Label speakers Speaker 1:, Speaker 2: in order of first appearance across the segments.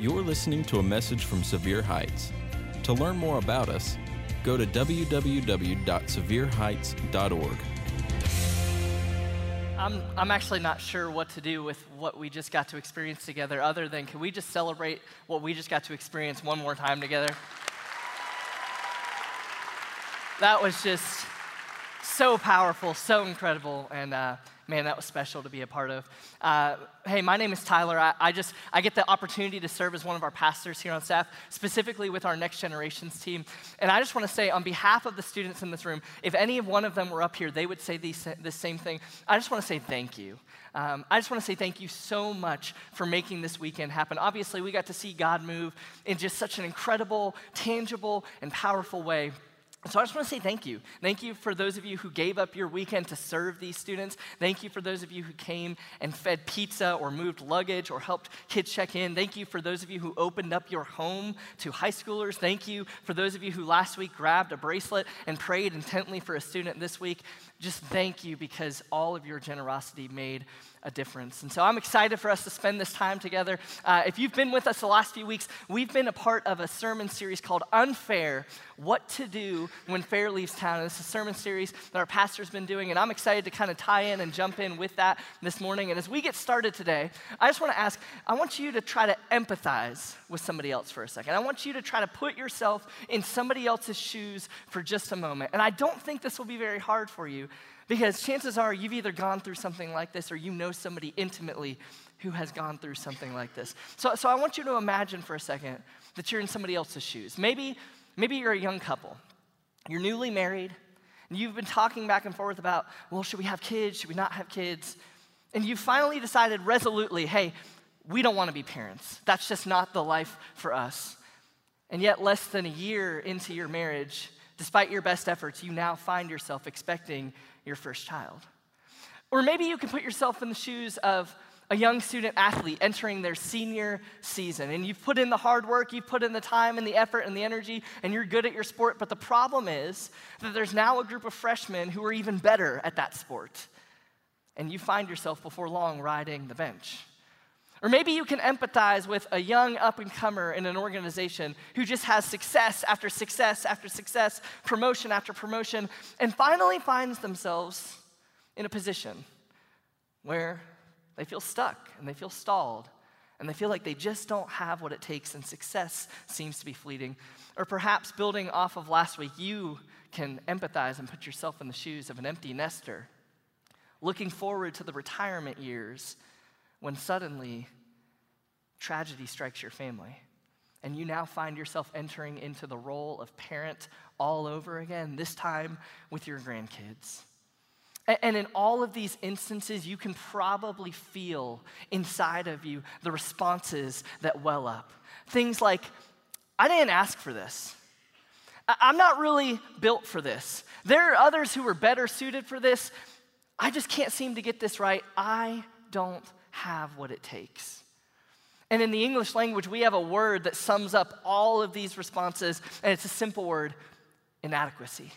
Speaker 1: You're listening to a message from Sevier Heights. To learn more about us, go to www.sevierheights.org.
Speaker 2: I'm, I'm actually not sure what to do with what we just got to experience together, other than can we just celebrate what we just got to experience one more time together? That was just so powerful, so incredible, and uh, man, that was special to be a part of. Uh, hey, my name is Tyler. I, I, just I get the opportunity to serve as one of our pastors here on staff, specifically with our Next Generations team. And I just want to say, on behalf of the students in this room, if any of one of them were up here, they would say the this same thing. I just want to say thank you. Um, I just want to say thank you so much for making this weekend happen. Obviously, we got to see God move in just such an incredible, tangible, and powerful way. So I just want to say thank you. Thank you for those of you who gave up your weekend to serve these students. Thank you for those of you who came and fed pizza or moved luggage or helped kids check in. Thank you for those of you who opened up your home to high schoolers. Thank you for those of you who last week grabbed a bracelet and prayed intently for a student this week. Just thank you because all of your generosity made a difference. And so I'm excited for us to spend this time together. Uh, if you've been with us the last few weeks, we've been a part of a sermon series called Unfair What to Do When Fair Leaves Town. And this is a sermon series that our pastor's been doing, and I'm excited to kind of tie in and jump in with that this morning. And as we get started today, I just want to ask I want you to try to empathize with somebody else for a second. I want you to try to put yourself in somebody else's shoes for just a moment. And I don't think this will be very hard for you because chances are you've either gone through something like this or you know somebody intimately who has gone through something like this. So, so I want you to imagine for a second that you're in somebody else's shoes. Maybe, maybe you're a young couple, you're newly married, and you've been talking back and forth about, well, should we have kids? Should we not have kids? And you finally decided resolutely, hey, we don't want to be parents. That's just not the life for us. And yet, less than a year into your marriage, despite your best efforts, you now find yourself expecting your first child. Or maybe you can put yourself in the shoes of a young student athlete entering their senior season. And you've put in the hard work, you've put in the time and the effort and the energy, and you're good at your sport. But the problem is that there's now a group of freshmen who are even better at that sport. And you find yourself before long riding the bench. Or maybe you can empathize with a young up and comer in an organization who just has success after success after success, promotion after promotion, and finally finds themselves in a position where they feel stuck and they feel stalled and they feel like they just don't have what it takes and success seems to be fleeting. Or perhaps building off of last week, you can empathize and put yourself in the shoes of an empty nester looking forward to the retirement years when suddenly tragedy strikes your family and you now find yourself entering into the role of parent all over again, this time with your grandkids. And in all of these instances, you can probably feel inside of you the responses that well up. Things like, I didn't ask for this. I'm not really built for this. There are others who are better suited for this. I just can't seem to get this right. I don't have what it takes. And in the English language, we have a word that sums up all of these responses, and it's a simple word inadequacy.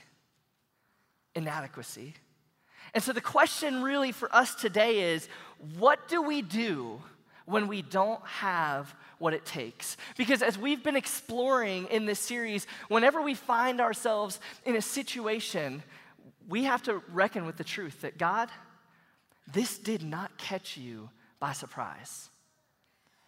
Speaker 2: Inadequacy. And so the question really for us today is what do we do when we don't have what it takes? Because as we've been exploring in this series, whenever we find ourselves in a situation, we have to reckon with the truth that God, this did not catch you by surprise.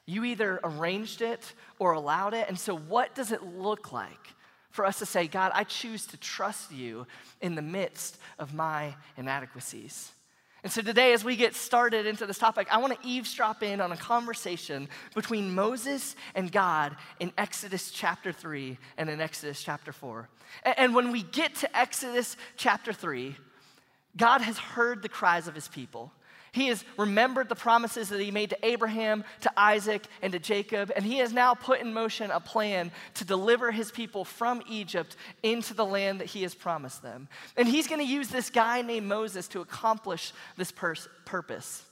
Speaker 2: You either arranged it or allowed it. And so, what does it look like for us to say, God, I choose to trust you in the midst of my inadequacies? And so, today, as we get started into this topic, I want to eavesdrop in on a conversation between Moses and God in Exodus chapter 3 and in Exodus chapter 4. And when we get to Exodus chapter 3, God has heard the cries of his people. He has remembered the promises that he made to Abraham, to Isaac, and to Jacob, and he has now put in motion a plan to deliver his people from Egypt into the land that he has promised them. And he's going to use this guy named Moses to accomplish this pers- purpose.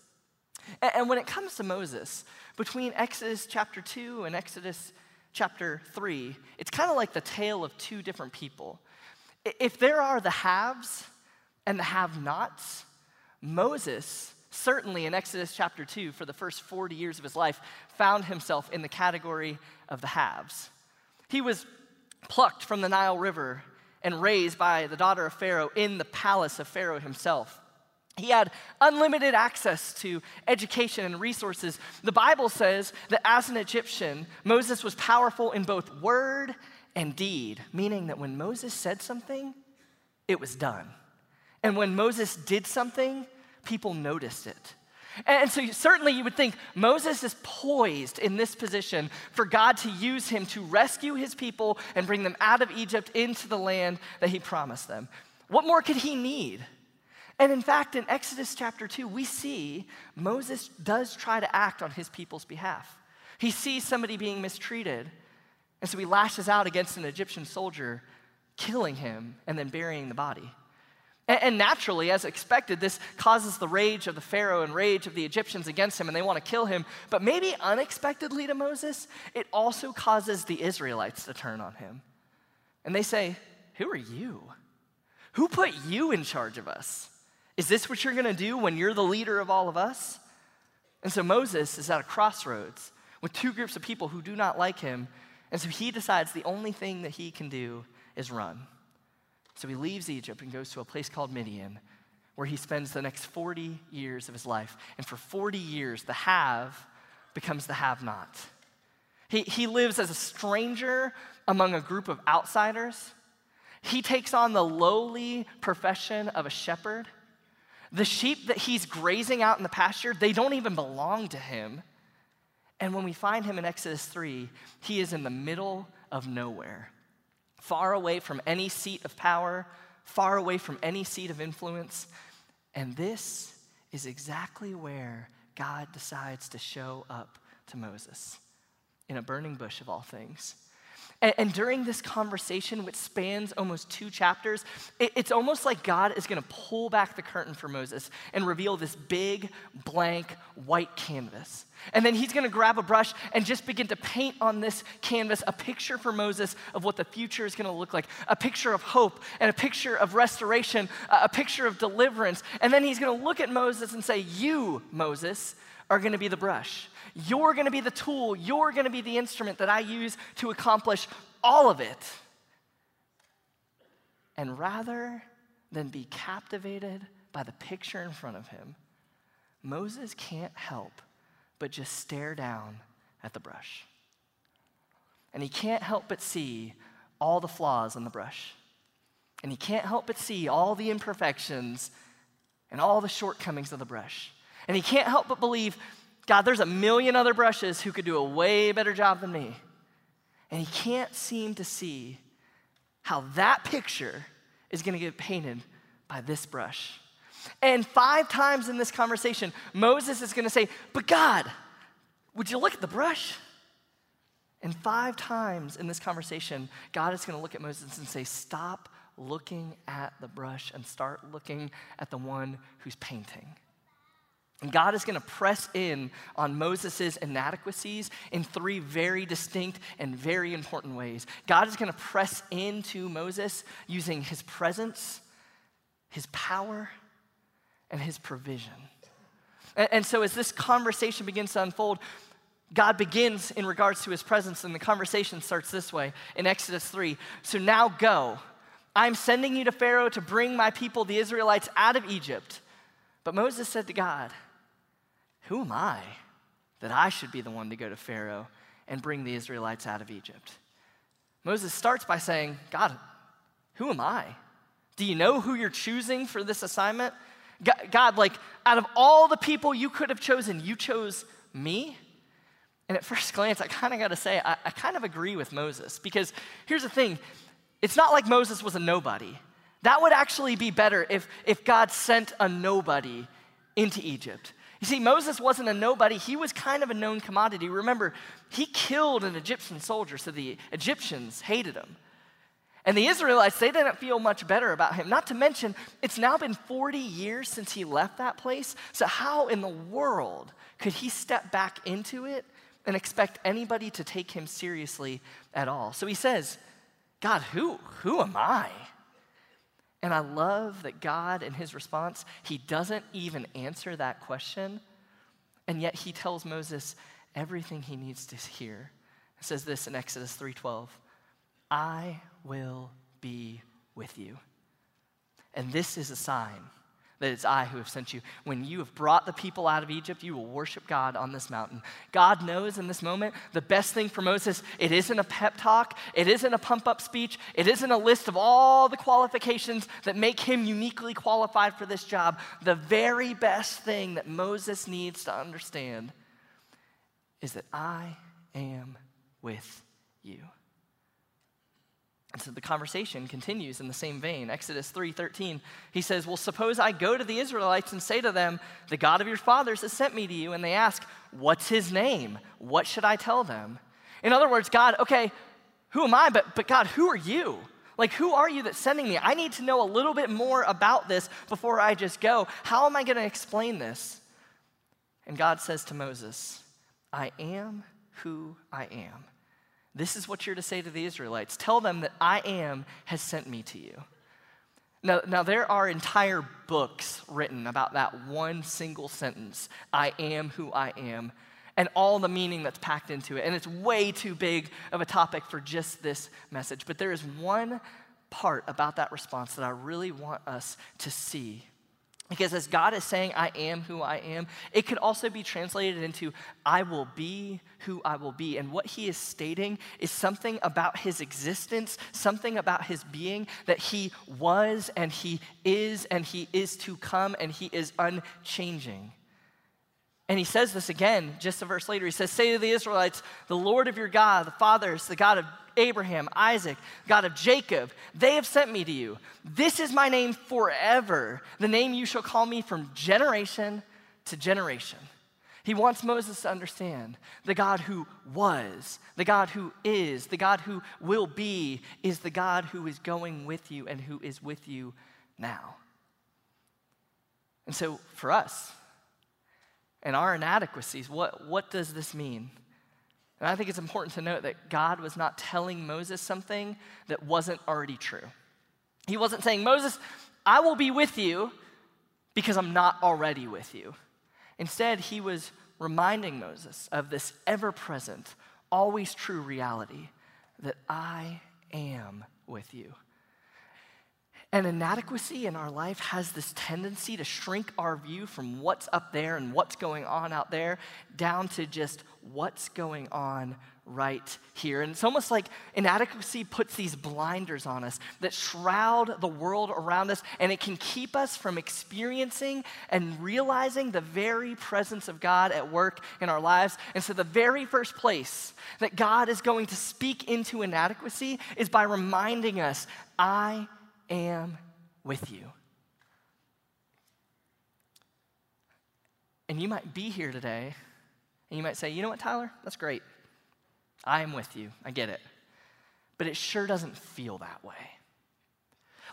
Speaker 2: And, and when it comes to Moses, between Exodus chapter 2 and Exodus chapter 3, it's kind of like the tale of two different people. If there are the haves and the have nots, Moses certainly in Exodus chapter 2, for the first 40 years of his life, found himself in the category of the haves. He was plucked from the Nile River and raised by the daughter of Pharaoh in the palace of Pharaoh himself. He had unlimited access to education and resources. The Bible says that as an Egyptian, Moses was powerful in both word and deed, meaning that when Moses said something, it was done. And when Moses did something, people noticed it. And so, certainly, you would think Moses is poised in this position for God to use him to rescue his people and bring them out of Egypt into the land that he promised them. What more could he need? And in fact, in Exodus chapter 2, we see Moses does try to act on his people's behalf. He sees somebody being mistreated, and so he lashes out against an Egyptian soldier, killing him and then burying the body. And, naturally, as expected, this causes the rage of the Pharaoh and rage of the Egyptians against him, and they want to kill him. But maybe unexpectedly to Moses, it also causes the Israelites to turn on him. And they say, Who are you? Who put you in charge of us? Is this what you're going to do when you're the leader of all of us? And so Moses is at a crossroads with two groups of people who do not like him. And so he decides the only thing that he can do is run. So he leaves Egypt and goes to a place called Midian, where he spends the next 40 years of his life. And for 40 years, the have becomes the have not. He, he lives as a stranger among a group of outsiders. He takes on the lowly profession of a shepherd. The sheep that he's grazing out in the pasture, they don't even belong to him. And when we find him in Exodus 3, he is in the middle of nowhere far away from any seat of power, far away from any seat of influence. And this is exactly where God decides to show up to Moses in a burning bush of all things. And, and during this conversation, which spans almost two chapters, it, it's almost like God is going to pull back the curtain for Moses and reveal this big, blank, white canvas. And then he's going to grab a brush and just begin to paint on this canvas a picture for Moses of what the future is going to look like a picture of hope and a picture of restoration, a picture of deliverance. And then he's going to look at Moses and say, You, Moses, are going to be the brush. You're going to be the tool. You're going to be the instrument that I use to accomplish all of it. And rather than be captivated by the picture in front of him, Moses can't help but just stare down at the brush. And he can't help but see all the flaws in the brush. And he can't help but see all the imperfections and all the shortcomings of the brush. And he can't help but believe God, there's a million other brushes who could do a way better job than me. And he can't seem to see how that picture is going to get painted by this brush. And five times in this conversation, Moses is going to say, But God, would you look at the brush? And five times in this conversation, God is going to look at Moses and say, Stop looking at the brush and start looking at the one who's painting. And God is going to press in on Moses' inadequacies in three very distinct and very important ways. God is going to press into Moses using his presence, his power, and his provision. And, and so, as this conversation begins to unfold, God begins in regards to his presence, and the conversation starts this way in Exodus 3. So now go. I'm sending you to Pharaoh to bring my people, the Israelites, out of Egypt. But Moses said to God, who am I that I should be the one to go to Pharaoh and bring the Israelites out of Egypt? Moses starts by saying, God, who am I? Do you know who you're choosing for this assignment? God, like, out of all the people you could have chosen, you chose me? And at first glance, I kind of got to say, I, I kind of agree with Moses because here's the thing it's not like Moses was a nobody. That would actually be better if, if God sent a nobody into Egypt. You see, Moses wasn't a nobody, he was kind of a known commodity. Remember, he killed an Egyptian soldier, so the Egyptians hated him. And the Israelites, they didn't feel much better about him. Not to mention, it's now been 40 years since he left that place. So, how in the world could he step back into it and expect anybody to take him seriously at all? So he says, God, who, who am I? And I love that God, in his response, he doesn't even answer that question, and yet he tells Moses everything he needs to hear. It says this in Exodus 3:12. I will be with you. And this is a sign that it's I who have sent you. When you have brought the people out of Egypt, you will worship God on this mountain. God knows in this moment the best thing for Moses, it isn't a pep talk, it isn't a pump up speech, it isn't a list of all the qualifications that make him uniquely qualified for this job. The very best thing that Moses needs to understand is that I am with you. And so the conversation continues in the same vein. Exodus 3:13. He says, "Well, suppose I go to the Israelites and say to them, the God of your fathers has sent me to you, and they ask, "What's his name? What should I tell them?" In other words, God, okay, who am I? But but God, who are you? Like, who are you that's sending me? I need to know a little bit more about this before I just go. How am I going to explain this? And God says to Moses, I am who I am. This is what you're to say to the Israelites Tell them that I am has sent me to you. Now, now, there are entire books written about that one single sentence I am who I am, and all the meaning that's packed into it. And it's way too big of a topic for just this message. But there is one part about that response that I really want us to see because as God is saying, I am who I am, it could also be translated into, I will be who I will be. And what he is stating is something about his existence, something about his being that he was and he is and he is to come and he is unchanging. And he says this again just a verse later. He says, Say to the Israelites, the Lord of your God, the fathers, the God of Abraham, Isaac, God of Jacob, they have sent me to you. This is my name forever, the name you shall call me from generation to generation. He wants Moses to understand the God who was, the God who is, the God who will be, is the God who is going with you and who is with you now. And so for us and our inadequacies, what, what does this mean? And I think it's important to note that God was not telling Moses something that wasn't already true. He wasn't saying, Moses, I will be with you because I'm not already with you. Instead, he was reminding Moses of this ever present, always true reality that I am with you. And inadequacy in our life has this tendency to shrink our view from what's up there and what's going on out there down to just what's going on right here. And it's almost like inadequacy puts these blinders on us that shroud the world around us, and it can keep us from experiencing and realizing the very presence of God at work in our lives. And so, the very first place that God is going to speak into inadequacy is by reminding us, I am with you. And you might be here today and you might say, you know what, Tyler? That's great. I am with you. I get it. But it sure doesn't feel that way.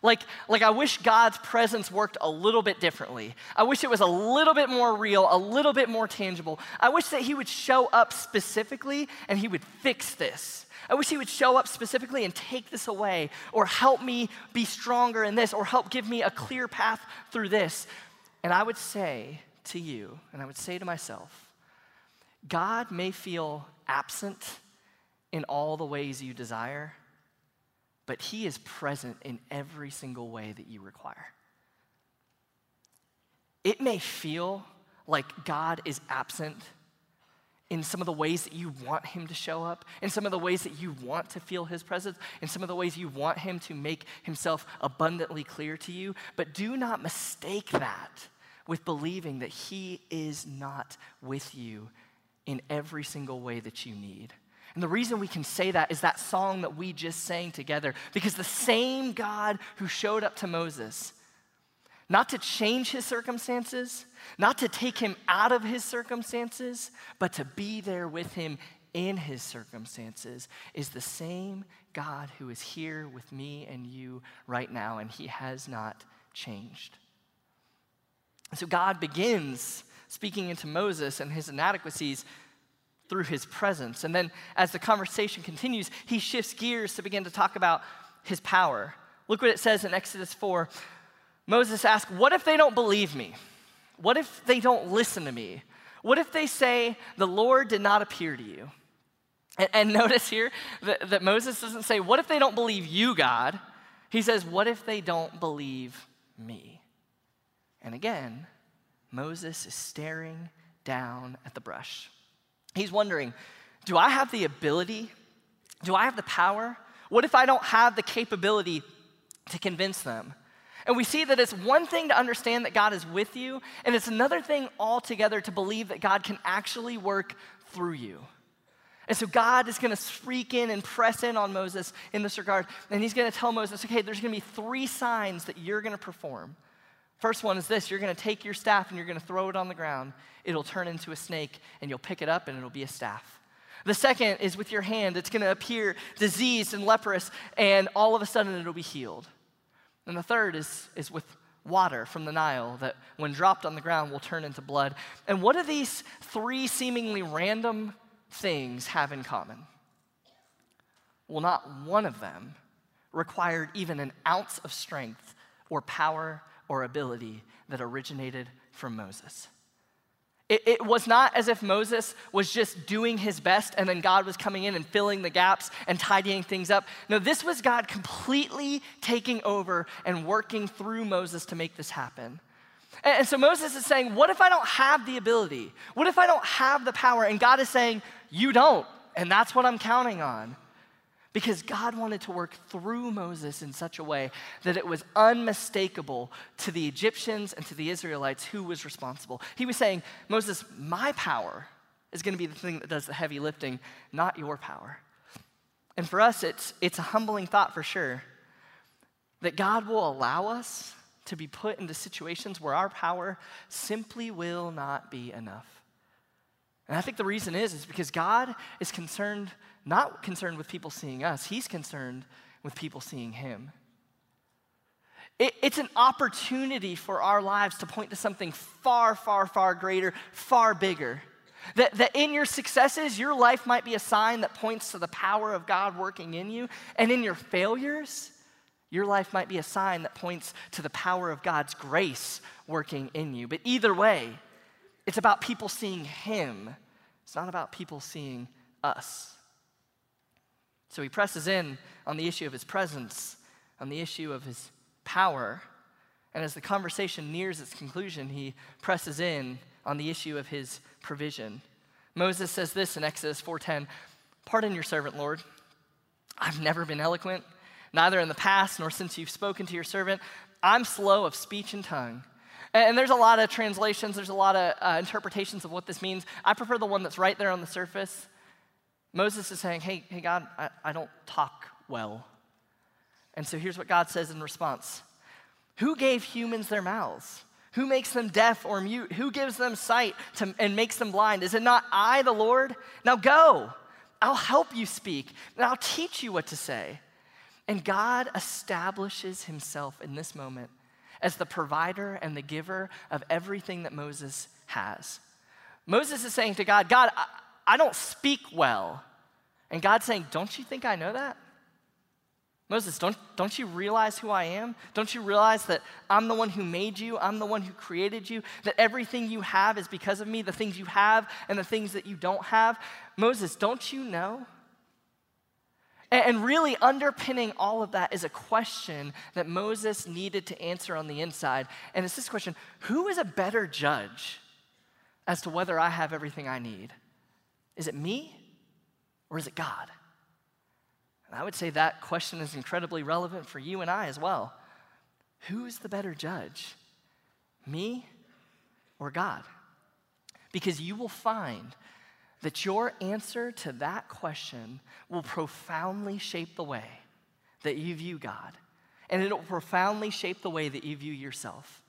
Speaker 2: Like, like I wish God's presence worked a little bit differently. I wish it was a little bit more real, a little bit more tangible. I wish that He would show up specifically and He would fix this. I wish He would show up specifically and take this away, or help me be stronger in this, or help give me a clear path through this. And I would say to you, and I would say to myself, God may feel absent in all the ways you desire, but He is present in every single way that you require. It may feel like God is absent in some of the ways that you want him to show up, in some of the ways that you want to feel his presence, in some of the ways you want him to make himself abundantly clear to you. But do not mistake that with believing that he is not with you in every single way that you need. And the reason we can say that is that song that we just sang together, because the same God who showed up to Moses not to change his circumstances, not to take him out of his circumstances, but to be there with him in his circumstances, is the same God who is here with me and you right now, and he has not changed. So God begins speaking into Moses and his inadequacies through his presence. And then as the conversation continues, he shifts gears to begin to talk about his power Look what it says in Exodus 4. Moses asks, What if they don't believe me? What if they don't listen to me? What if they say, The Lord did not appear to you? And, and notice here that, that Moses doesn't say, What if they don't believe you, God? He says, What if they don't believe me? And again, Moses is staring down at the brush. He's wondering, Do I have the ability? Do I have the power? What if I don't have the capability to convince them? And we see that it's one thing to understand that God is with you, and it's another thing altogether to believe that God can actually work through you. And so God is going to freak in and press in on Moses in this regard. And he's going to tell Moses, okay, there's going to be three signs that you're going to perform. First one is this you're going to take your staff and you're going to throw it on the ground. It'll turn into a snake, and you'll pick it up, and it'll be a staff. The second is with your hand, it's going to appear diseased and leprous, and all of a sudden it'll be healed. And the third is, is with water from the Nile that, when dropped on the ground, will turn into blood. And what do these three seemingly random things have in common? Well, not one of them required even an ounce of strength or power or ability that originated from Moses. It, it, was not as if Moses was just doing his best and then God was coming in and filling the gaps and tidying things up. No, this was God completely taking over and working through Moses to make this happen. And, and so Moses is saying, What if I don't have the ability? What if I don't have the power? And God is saying, You don't. And that's what I'm counting on because God wanted to work through Moses in such a way that it was unmistakable to the Egyptians and to the Israelites who was responsible. He was saying, Moses, my power is going to be the thing that does the heavy lifting, not your power. And for us, it's, it's a humbling thought for sure that God will allow us to be put into situations where our power simply will not be enough. And I think the reason is, is because God is concerned not concerned with people seeing us, he's concerned with people seeing him. It, it's an opportunity for our lives to point to something far, far, far greater, far bigger. That, that in your successes, your life might be a sign that points to the power of God working in you. And in your failures, your life might be a sign that points to the power of God's grace working in you. But either way, it's about people seeing Him, it's not about people seeing us. So he presses in on the issue of his presence, on the issue of his power. And as the conversation nears its conclusion, he presses in on the issue of his provision. Moses says this in Exodus 4:10, "Pardon your servant, Lord. I've never been eloquent, neither in the past nor since you've spoken to your servant. I'm slow of speech and tongue." And there's a lot of translations, there's a lot of uh, interpretations of what this means. I prefer the one that's right there on the surface. Moses is saying, Hey, hey God, I, I don't talk well. And so here's what God says in response Who gave humans their mouths? Who makes them deaf or mute? Who gives them sight to, and makes them blind? Is it not I, the Lord? Now go. I'll help you speak, and I'll teach you what to say. And God establishes himself in this moment as the provider and the giver of everything that Moses has. Moses is saying to God, God, I don't speak well. And God's saying, Don't you think I know that? Moses, don't, don't you realize who I am? Don't you realize that I'm the one who made you? I'm the one who created you? That everything you have is because of me, the things you have and the things that you don't have? Moses, don't you know? And, and really, underpinning all of that is a question that Moses needed to answer on the inside. And it's this question Who is a better judge as to whether I have everything I need? Is it me or is it God? And I would say that question is incredibly relevant for you and I as well. Who's the better judge? Me or God? Because you will find that your answer to that question will profoundly shape the way that you view God. And it will profoundly shape the way that you view yourself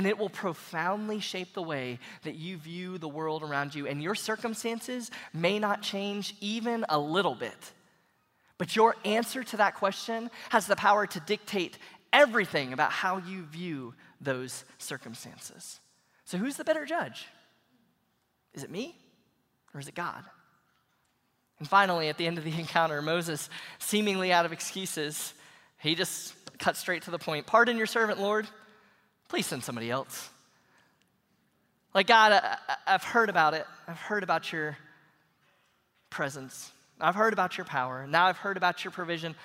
Speaker 2: and it will profoundly shape the way that you view the world around you. And your circumstances may not change even a little bit. But your answer to that question has the power to dictate everything about how you view those circumstances. So, who's the better judge? Is it me or is it God? And finally, at the end of the encounter, Moses, seemingly out of excuses, he just cut straight to the point. Pardon your servant, Lord. Please send somebody else. Like, God, I, have heard about it. I've heard about your presence. I've heard about your power. Now I've heard about your provision.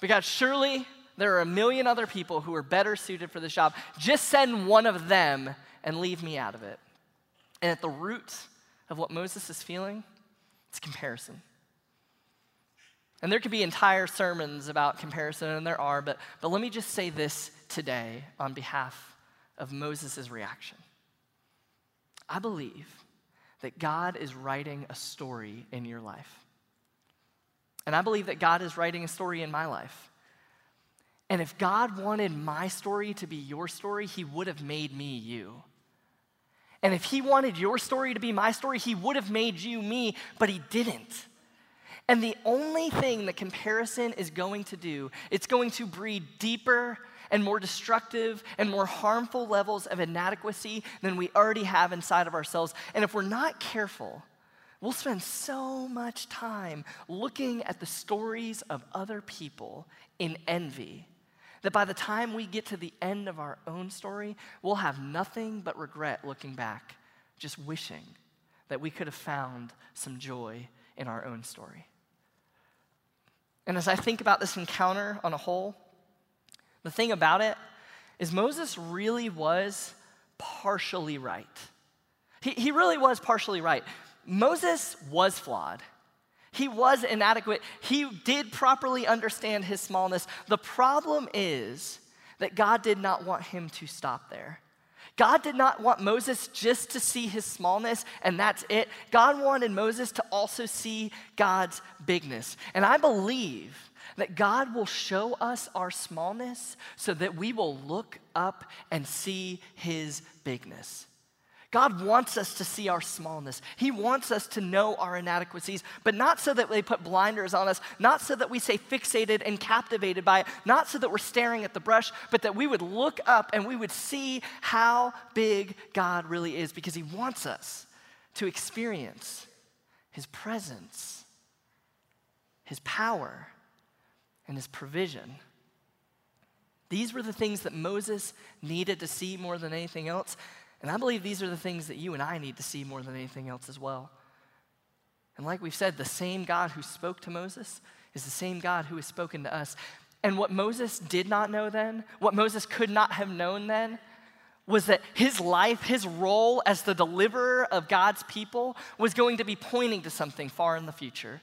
Speaker 2: But God, surely there are a million other people who are better suited for this job. Just send one of them and leave me out of it. And at the root of what Moses is feeling, it's comparison. And there could be entire sermons about comparison, and there are, but, but let me just say this today on behalf of Moses' reaction. I believe that God is writing a story in your life. And I believe that God is writing a story in my life. And if God wanted my story to be your story, He would have made me you. And if He wanted your story to be my story, He would have made you me, but He didn't. And the only thing that comparison is going to do, it's going to breed deeper and more destructive and more harmful levels of inadequacy than we already have inside of ourselves. And if we're not careful, we'll spend so much time looking at the stories of other people in envy that by the time we get to the end of our own story, we'll have nothing but regret looking back, just wishing that we could have found some joy in our own story. And as I think about this encounter on a whole, the thing about it is Moses really was partially right. He, he really was partially right. Moses was flawed. He was inadequate. He did properly understand his smallness. The problem is that God did not want him to stop there. God did not want Moses just to see his smallness and that's it. God wanted Moses to also see God's bigness. And I believe that God will show us our smallness so that we will look up and see his bigness. God wants us to see our smallness. He wants us to know our inadequacies, but not so that they put blinders on us, not so that we stay fixated and captivated by it, not so that we're staring at the brush, but that we would look up and we would see how big God really is because He wants us to experience His presence, His power, and His provision. These were the things that Moses needed to see more than anything else. And I believe these are the things that you and I need to see more than anything else as well. And like we've said, the same God who spoke to Moses is the same God who has spoken to us. And what Moses did not know then, what Moses could not have known then, was that his life, his role as the deliverer of God's people, was going to be pointing to something far in the future.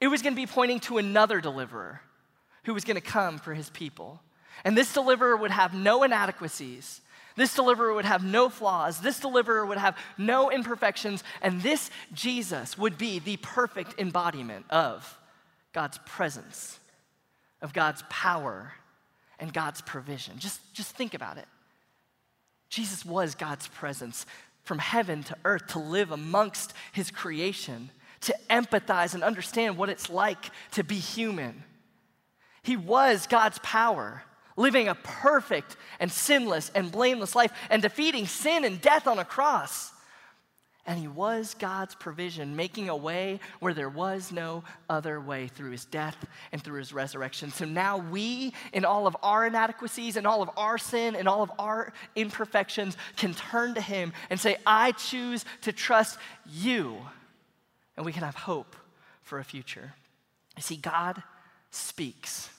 Speaker 2: It was going to be pointing to another deliverer who was going to come for his people. And this deliverer would have no inadequacies. This deliverer would have no flaws. This deliverer would have no imperfections. And this Jesus would be the perfect embodiment of God's presence, of God's power, and God's provision. Just, just think about it. Jesus was God's presence from heaven to earth to live amongst his creation, to empathize and understand what it's like to be human. He was God's power living a perfect and sinless and blameless life and defeating sin and death on a cross. And he was God's provision, making a way where there was no other way through his death and through his resurrection. So now we, in all of our inadequacies and all of our sin and all of our imperfections, can turn to him and say, I choose to trust you. And we can have hope for a future. You see, God speaks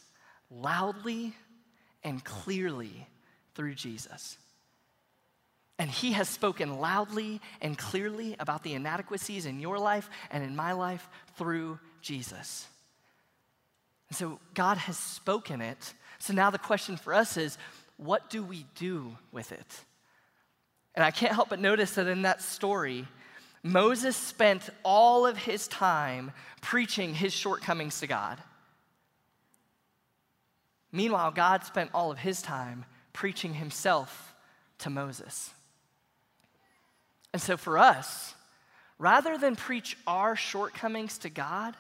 Speaker 2: loudly and clearly through Jesus. And he has spoken loudly and clearly about the inadequacies in your life and in my life through Jesus. And so God has spoken it. So now the question for us is what do we do with it? And I can't help but notice that in that story, Moses spent all of his time preaching his shortcomings to God. Meanwhile, God spent all of his time preaching himself to Moses. And so for us, rather than preach our shortcomings to God,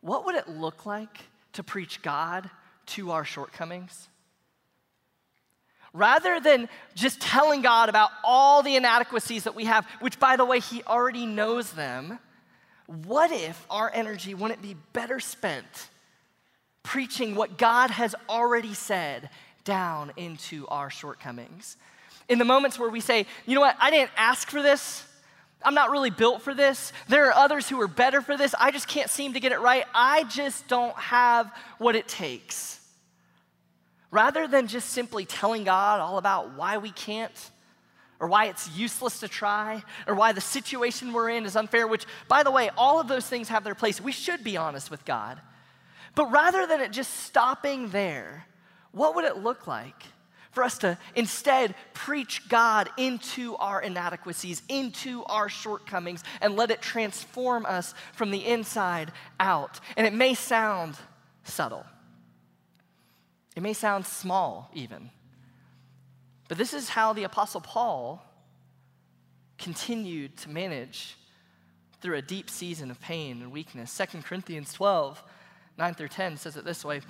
Speaker 2: what would it look like to preach God to our shortcomings? Rather than just telling God about all the inadequacies that we have, which by the way, He already knows them, what if our energy wouldn't be better spent preaching what God has already said down into our shortcomings. In the moments where we say, you know what, I didn't ask for this, I'm not really built for this. There are others who are better for this. I just can't seem to get it right. I just don't have what it takes. Rather than just simply telling God all about why we can't, or why it's useless to try, or why the situation we're in is unfair, which, by the way, all of those things have their place. We should be honest with God. But rather than it just stopping there, what would it look like for us to instead preach God into our inadequacies, into our shortcomings, and let it transform us from the inside out? And it may sound subtle, it may sound small, even. But this is how the Apostle Paul continued to manage through a deep season of pain and weakness. 2 Corinthians 12, 9 through 10 says it this way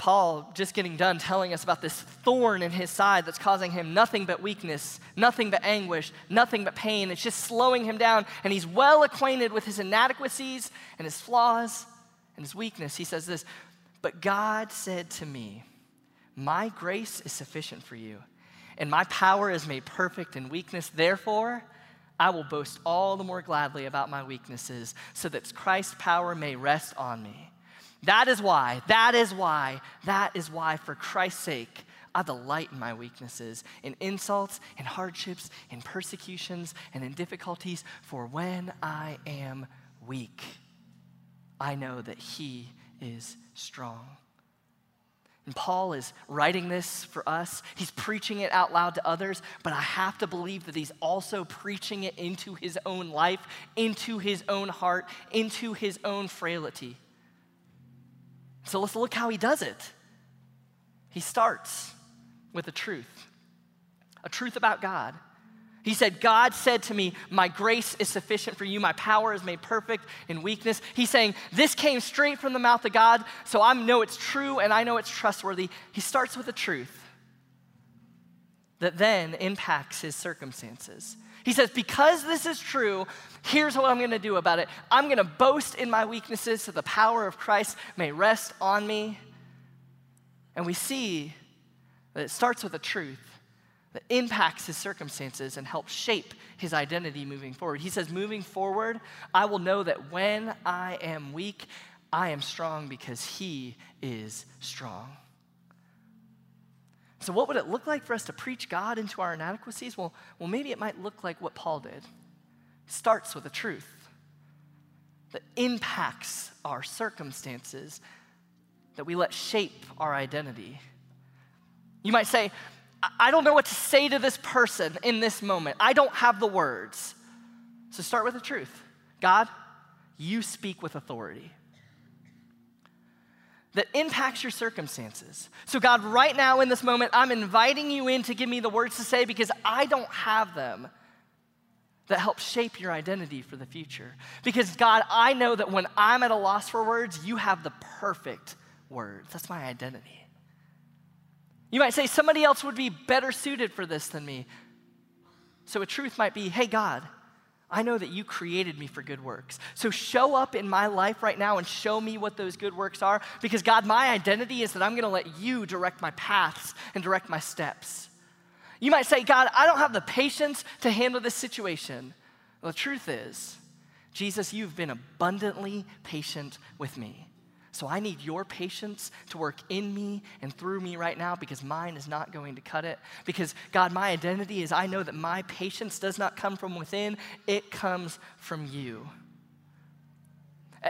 Speaker 2: Paul just getting done telling us about this thorn in his side that's causing him nothing but weakness, nothing but anguish, nothing but pain. It's just slowing him down, and he's well acquainted with his inadequacies and his flaws and his weakness. He says this But God said to me, My grace is sufficient for you, and my power is made perfect in weakness. Therefore, I will boast all the more gladly about my weaknesses, so that Christ's power may rest on me. That is why, that is why, that is why, for Christ's sake, I delight in my weaknesses, in insults, in hardships, in persecutions, and in difficulties. For when I am weak, I know that He is strong. And Paul is writing this for us. He's preaching it out loud to others, but I have to believe that he's also preaching it into his own life, into his own heart, into his own frailty. So let's look how he does it. He starts with a truth, a truth about God. He said, God said to me, My grace is sufficient for you. My power is made perfect in weakness. He's saying, This came straight from the mouth of God, so I know it's true and I know it's trustworthy. He starts with the truth that then impacts his circumstances. He says, Because this is true, here's what I'm gonna do about it. I'm gonna boast in my weaknesses so the power of Christ may rest on me. And we see that it starts with the truth that impacts his circumstances and helps shape his identity moving forward. He says, Moving forward, I will know that when I am weak, I am strong because he is strong. So, what would it look like for us to preach God into our inadequacies? Well, well maybe it might look like what Paul did. It starts with a truth that impacts our circumstances, that we let shape our identity. You might say, I don't know what to say to this person in this moment. I don't have the words. So start with the truth God, you speak with authority that impacts your circumstances. So, God, right now in this moment, I'm inviting you in to give me the words to say because I don't have them that help shape your identity for the future. Because, God, I know that when I'm at a loss for words, you have the perfect words. That's my identity. You might say somebody else would be better suited for this than me. So, a truth might be hey, God, I know that you created me for good works. So show up in my life right now and show me what those good works are. Because, God, my identity is that I'm going to let you direct my paths and direct my steps. You might say, God, I don't have the patience to handle this situation. Well, the truth is, Jesus, you've been abundantly patient with me. So I need your patience to work in me and through me right now because mine is not going to cut it. Because, God, my identity is I know that my patience does not come from within, it comes from you.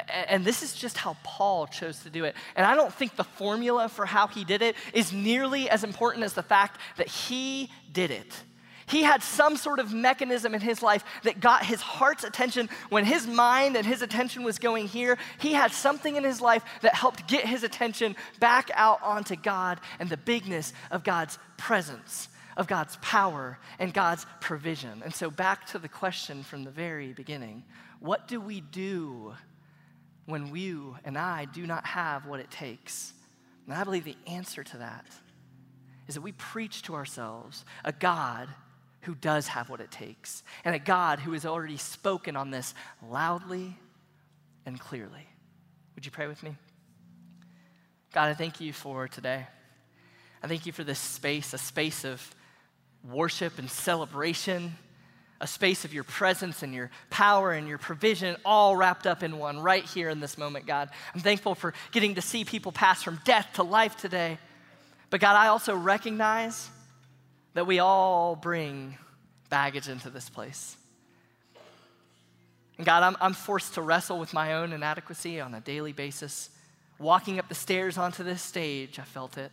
Speaker 2: And this is just how Paul chose to do it. And I don't think the formula for how he did it is nearly as important as the fact that he did it. He had some sort of mechanism in his life that got his heart's attention when his mind and his attention was going here. He had something in his life that helped get his attention back out onto God and the bigness of God's presence, of God's power, and God's provision. And so, back to the question from the very beginning what do we do when you and I do not have what it takes? And I believe the answer to that is that we preach to ourselves a God who does have what it takes, and a God who has already spoken on this loudly and clearly. Would you pray with me? God, I thank you for today. I thank you for this space, a space of worship and celebration, a space of your presence and your power and your provision all wrapped up in one right here in this moment, God. I'm thankful for getting to see people pass from death to life today. But God, I also recognize that we all bring baggage into this place. And God, I'm, I'm forced to wrestle with my own inadequacy on a daily basis. Walking up the stairs onto this stage, I felt it.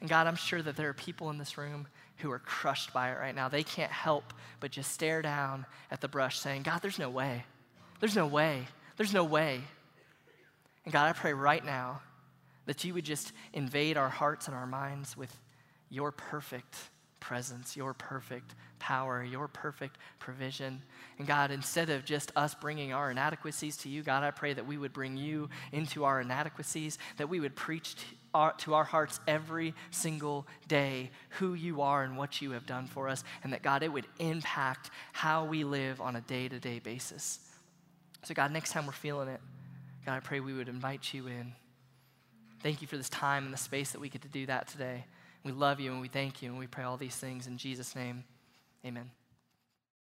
Speaker 2: And God, I'm sure that there are people in this room who are crushed by it right now. They can't help but just stare down at the brush saying, God, there's no way. There's no way. There's no way. And God, I pray right now that you would just invade our hearts and our minds with your perfect presence, your perfect power, your perfect provision. And God, instead of just us bringing our inadequacies to you, God, I pray that we would bring you into our inadequacies, that we would preach to our, to our hearts every single day who you are and what you have done for us, and that, God, it would impact how we live on a day to day basis. So, God, next time we're feeling it, God, I pray we would invite you in. Thank you for this time and the space that we get to do that today. We love you and we thank you and we pray all these things in Jesus' name. Amen.